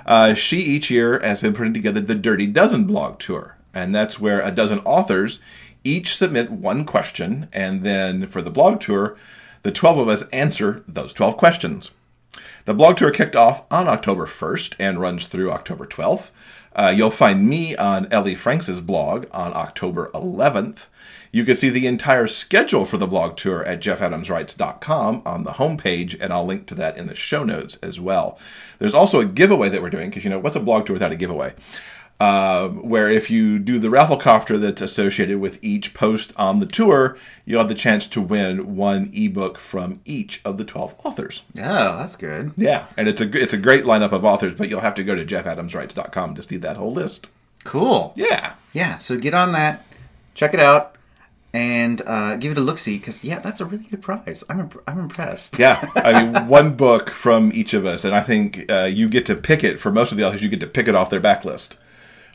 Uh, she each year has been putting together the Dirty Dozen blog tour, and that's where a dozen authors each submit one question, and then for the blog tour, the twelve of us answer those twelve questions. The blog tour kicked off on October 1st and runs through October 12th. Uh, you'll find me on Ellie Franks' blog on October 11th. You can see the entire schedule for the blog tour at jeffadamswrites.com on the homepage, and I'll link to that in the show notes as well. There's also a giveaway that we're doing, because you know, what's a blog tour without a giveaway? Um, where if you do the Rafflecopter that's associated with each post on the tour, you'll have the chance to win one ebook from each of the 12 authors. Oh, that's good. Yeah, and it's a it's a great lineup of authors, but you'll have to go to jeffadamswrites.com to see that whole list. Cool. Yeah. Yeah, so get on that, check it out, and uh, give it a look see, because, yeah, that's a really good prize. I'm, imp- I'm impressed. Yeah, I mean, one book from each of us, and I think uh, you get to pick it for most of the authors. You get to pick it off their backlist.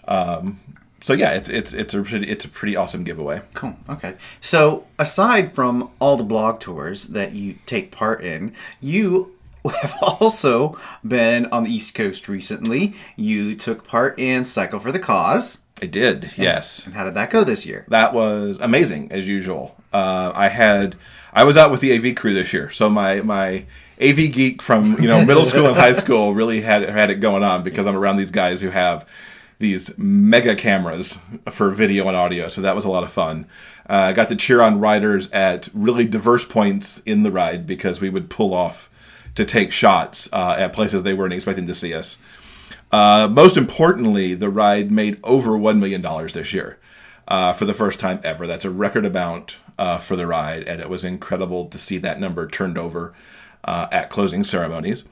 Um, so yeah, it's it's it's a pretty it's a pretty awesome giveaway. Cool. Okay. So, aside from all the blog tours that you take part in, you have also been on the East Coast recently. You took part in Cycle for the Cause. I did, yes. And how did that go this year? That was amazing as usual. Uh, I had I was out with the AV crew this year, so my my AV geek from you know middle school and high school really had had it going on because I'm around these guys who have these mega cameras for video and audio. So that was a lot of fun. Uh, I got to cheer on riders at really diverse points in the ride because we would pull off to take shots uh, at places they weren't expecting to see us. Uh, most importantly, the ride made over $1 million this year uh, for the first time ever. That's a record amount uh, for the ride, and it was incredible to see that number turned over uh, at closing ceremonies.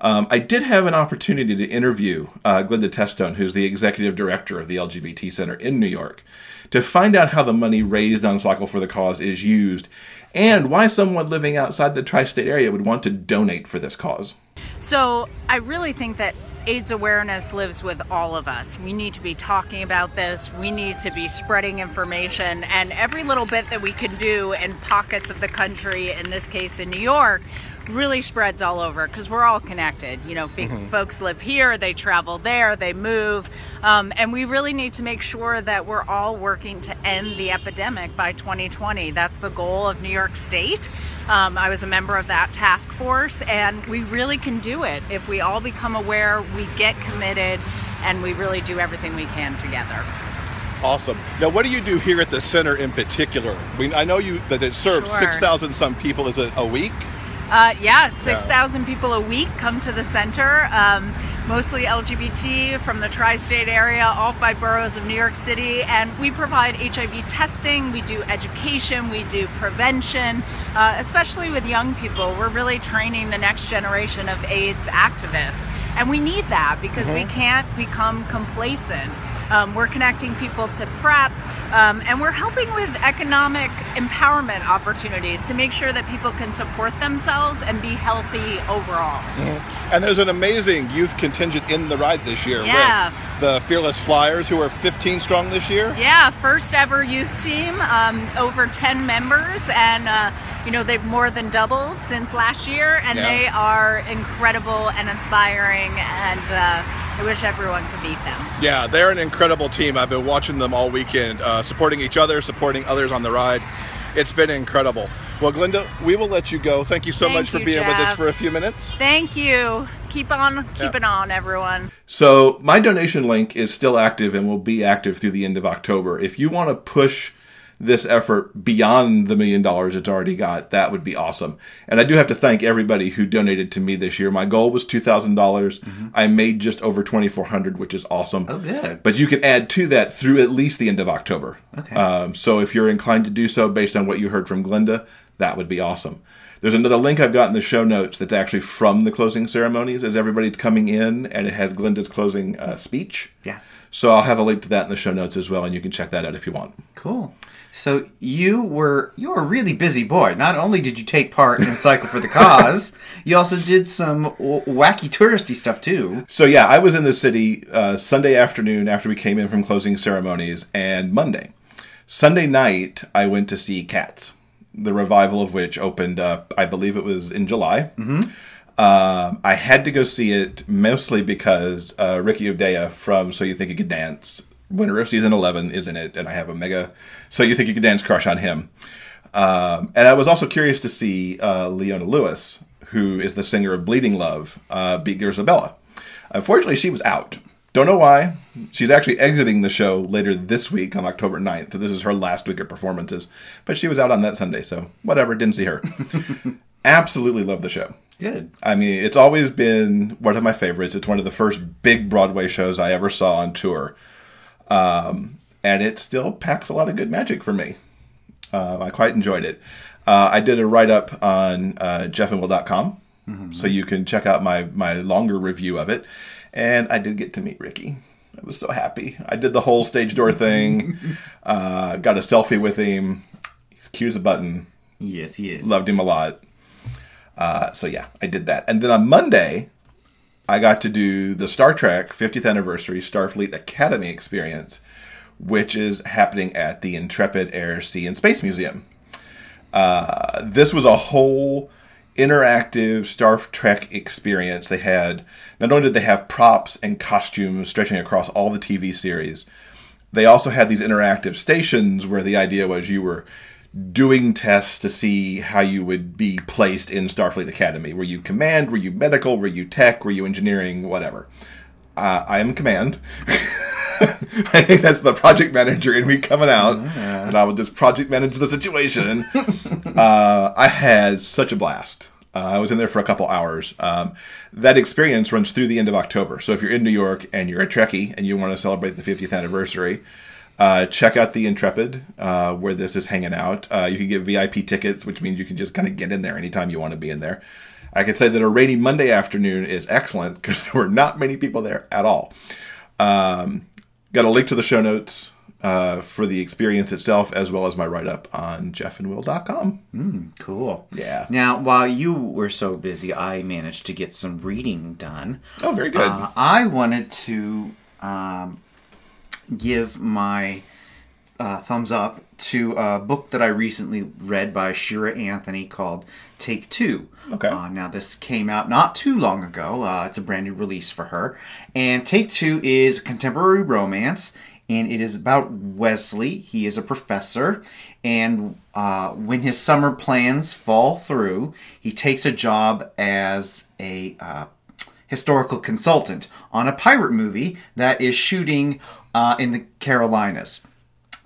Um, I did have an opportunity to interview uh, Glennda Testone, who's the executive director of the LGBT Center in New York, to find out how the money raised on Cycle for the Cause is used and why someone living outside the tri state area would want to donate for this cause. So I really think that AIDS awareness lives with all of us. We need to be talking about this. We need to be spreading information. And every little bit that we can do in pockets of the country, in this case in New York, really spreads all over because we're all connected. You know, f- folks live here, they travel there, they move. Um, and we really need to make sure that we're all working to end the epidemic by 2020. That's the goal of New York State. Um, I was a member of that task force, and we really can do it if we all become aware, we get committed, and we really do everything we can together. Awesome. Now, what do you do here at the center in particular? I mean, I know you that it serves Sure. six thousand some people. Is it a week? Uh, yeah, 6,000 people a week come to the center, um, mostly LGBT from the tri state area, all five boroughs of New York City. And we provide HIV testing, we do education, we do prevention, uh, especially with young people. We're really training the next generation of AIDS activists. And we need that because we can't become complacent. Um, we're connecting people to PrEP, um, and we're helping with economic empowerment opportunities to make sure that people can support themselves and be healthy overall. And there's an amazing youth contingent in the ride this year Yeah. with the Fearless Flyers, who are 15 strong this year. Yeah, first ever youth team, um, over 10 members, and uh, you know they've more than doubled since last year, and Yeah. they are incredible and inspiring, and uh, I wish everyone could meet them. Yeah, they're an incredible team. I've been watching them all weekend, uh, supporting each other, supporting others on the ride. It's been incredible. Well, Glennda, we will let you go. Thank you so Thank much for you, being with us for a few minutes. Thank you. Keep on keeping on, everyone. So, my donation link is still active and will be active through the end of October. If you want to push this effort beyond the million dollars it's already got, that would be awesome. And I do have to thank everybody who donated to me this year. My goal was $2,000. dollars I made just over 2400 which is awesome. Oh, good. But you can add to that through at least the end of October. Okay. Um, so if you're inclined to do so based on what you heard from Glennda, that would be awesome. There's another link I've got in the show notes that's actually from the closing ceremonies as everybody's coming in, and it has Glennda's closing uh, speech. Yeah. So I'll have a link to that in the show notes as well, and you can check that out if you want. Cool. So you were you were a really busy boy. Not only did you take part in Cycle for the Cause, you also did some w- wacky touristy stuff too. So yeah, I was in the city uh, Sunday afternoon after we came in from closing ceremonies, and Monday. Sunday night, I went to see Cats, the revival of which opened up, I believe it was in July. Mm-hmm. Um, I had to go see it mostly because uh, Ricky Ubeda from So You Think You Could Dance, winner of season 11, is in it, and I have a mega So You Think You Could Dance crush on him. Um, and I was also curious to see uh, Leona Lewis, who is the singer of Bleeding Love, uh, beat Isabella. Unfortunately, she was out. Don't know why. She's actually exiting the show later this week on October 9th. So this is her last week of performances. But she was out on that Sunday, so whatever, didn't see her. Absolutely love the show. Good. I mean, it's always been one of my favorites. It's one of the first big Broadway shows I ever saw on tour. Um, and it still packs a lot of good magic for me. Um, I quite enjoyed it. Uh, I did a write up on uh, jeffandwill.com, so you can check out my, my longer review of it. And I did get to meet Ricky. I was so happy. I did the whole stage door thing, uh, got a selfie with him. He's cute as a button. Yes, he is. Loved him a lot. Uh, so yeah, I did that. And then on Monday, I got to do the Star Trek 50th anniversary Starfleet Academy experience, which is happening at the Intrepid Air, Sea, and Space Museum. Uh, this was a whole interactive Star Trek experience. They had not only did they have props and costumes stretching across all the TV series, they also had these interactive stations where the idea was you were doing tests to see how you would be placed in Starfleet Academy. Were you command? Were you medical? Were you tech? Were you engineering? Whatever. Uh, I am command. I think that's the project manager in me coming out, and I will just project manage the situation. uh, I had such a blast. Uh, I was in there for a couple hours. Um, that experience runs through the end of October. So if you're in New York and you're a Trekkie and you want to celebrate the 50th anniversary, uh, check out the Intrepid uh, where this is hanging out. Uh, you can get VIP tickets, which means you can just kind of get in there anytime you want to be in there. I can say that a rainy Monday afternoon is excellent because there were not many people there at all. Um, got a link to the show notes uh, for the experience itself, as well as my write up on jeffandwill.com. Cool. Yeah. Now, while you were so busy, I managed to get some reading done. Oh, very good. Uh, I wanted to um, give my uh, thumbs up to a book that I recently read by Shira Anthony called Take Two. Okay. Uh, now, this came out not too long ago. Uh, it's a brand new release for her. And Take Two is a contemporary romance, and it is about Wesley. He is a professor, and uh, when his summer plans fall through, he takes a job as a uh, historical consultant on a pirate movie that is shooting uh, in the Carolinas.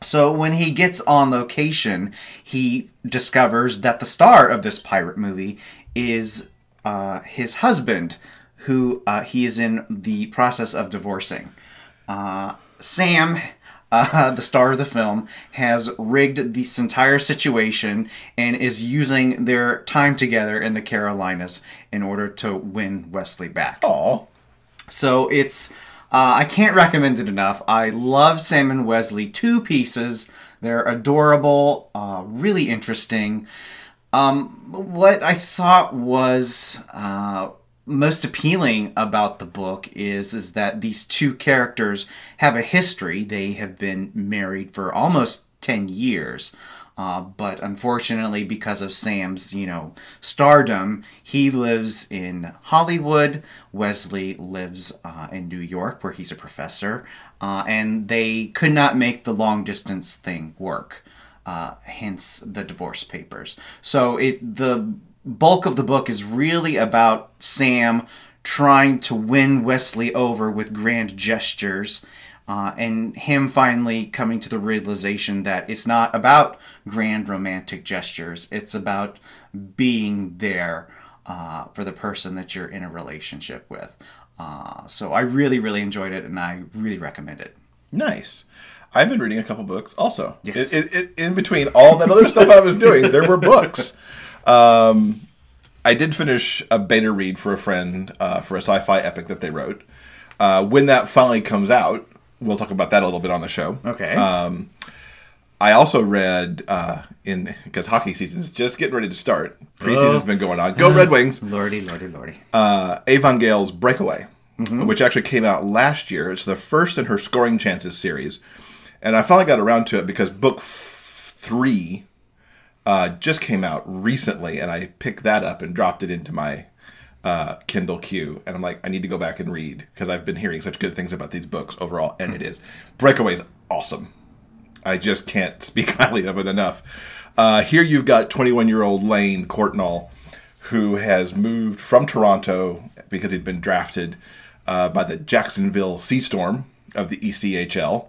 So when he gets on location, he discovers that the star of this pirate movie is uh, his husband, who uh, he is in the process of divorcing. Uh, Sam, uh, the star of the film, has rigged this entire situation and is using their time together in the Carolinas in order to win Wesley back. Aw. So it's uh, I can't recommend it enough. I love Sam and Wesley two pieces. They're adorable, uh, really interesting. Um, what I thought was uh, most appealing about the book is is that these two characters have a history. They have been married for almost ten years. Uh, but unfortunately, because of Sam's, you know, stardom, he lives in Hollywood. Wesley lives uh, in New York, where he's a professor, uh, and they could not make the long distance thing work. Uh, hence the divorce papers. So it the bulk of the book is really about Sam trying to win Wesley over with grand gestures uh, and him finally coming to the realization that it's not about grand romantic gestures, it's about being there uh, for the person that you're in a relationship with. Uh, so I really, really enjoyed it and I really recommend it. Nice. I've been reading a couple books also. Yes. It, it, it, in between all that other stuff I was doing, there were books. Um, I did finish a beta read for a friend uh, for a sci fi epic that they wrote. Uh, when that finally comes out, we'll talk about that a little bit on the show. Okay. Um, I also read uh, in because hockey season's just getting ready to start. Preseason's been going on. Go Red Wings! lordy, lordy, lordy. uh, Avon Gale's Breakaway, which actually came out last year. It's the first in her Scoring Chances series. And I finally got around to it because book f- three uh, just came out recently, and I picked that up and dropped it into my uh, Kindle queue. And I'm like, I need to go back and read because I've been hearing such good things about these books overall, and it is. Breakaway is awesome. I just can't speak highly of it enough. Uh, here you've got 21 year old Lane Courtnall, who has moved from Toronto because he'd been drafted uh, by the Jacksonville Sea Storm of the ECHL,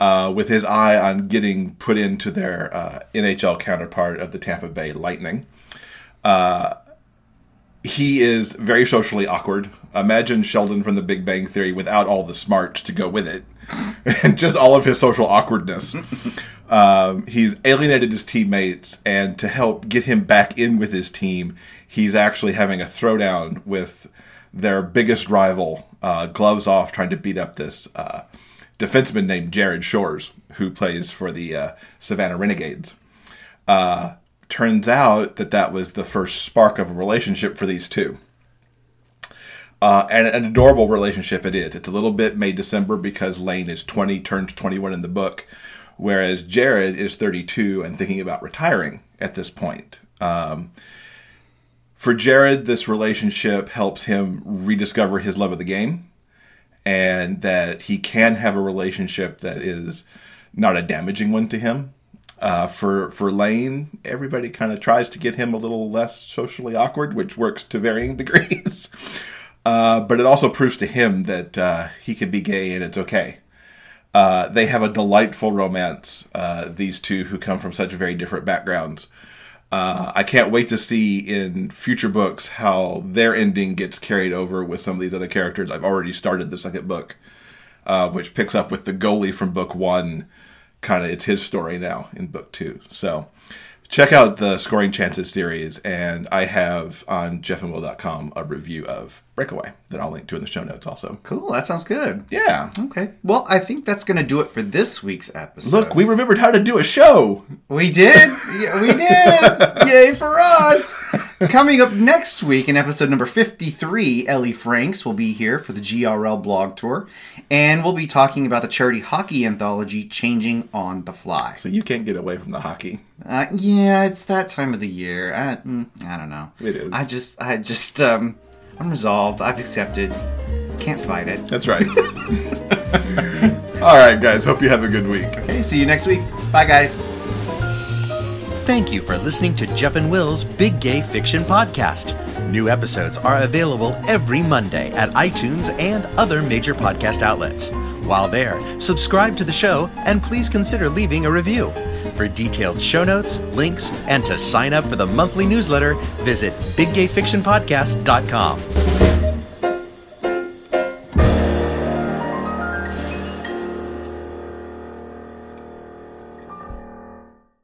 uh, with his eye on getting put into their uh, NHL counterpart of the Tampa Bay Lightning. Uh, he is very socially awkward. Imagine Sheldon from The Big Bang Theory without all the smarts to go with it, and just all of his social awkwardness. um, he's alienated his teammates, and to help get him back in with his team, he's actually having a throwdown with their biggest rival, uh, gloves off, trying to beat up this uh, defenseman named Jared Shores, who plays for the uh, Savannah Renegades Uh, turns out that that was the first spark of a relationship for these two. Uh, and an adorable relationship it is. It's a little bit May December because Lane is 20, turns 21 in the book, whereas Jared is 32 and thinking about retiring at this point. Um, for Jared, this relationship helps him rediscover his love of the game and that he can have a relationship that is not a damaging one to him. Uh, for for Lane, everybody kind of tries to get him a little less socially awkward, which works to varying degrees. Uh, but it also proves to him that uh, he can be gay and it's okay. Uh, they have a delightful romance. Uh, these two who come from such very different backgrounds. Uh, I can't wait to see in future books how their ending gets carried over with some of these other characters. I've already started the second book, uh, which picks up with the goalie from book one. Kind of, it's his story now in book two. So check out the Scoring Chances series, and I have on jeffandwill.com a review of Breakaway that I'll link to in the show notes also. Cool, that sounds good. Yeah. Okay. Well, I think that's going to do it for this week's episode. Look, we remembered how to do a show. We did. Yeah, we did. Yay for us. Coming up next week in episode number 53, Ellie Franks will be here for the GRL blog tour, and we'll be talking about the charity hockey anthology Changing on the Fly. So you can't get away from the hockey. Uh, yeah, it's that time of the year. I, mm, I don't know. It is. I just, I just, um, I'm resolved. I've accepted. Can't fight it. That's right. All right, guys. Hope you have a good week. Okay, see you next week. Bye, guys. Thank you for listening to Jeff and Will's Big Gay Fiction Podcast. New episodes are available every Monday at iTunes and other major podcast outlets. While there, subscribe to the show and please consider leaving a review. For detailed show notes, links, and to sign up for the monthly newsletter, visit biggayfictionpodcast.com.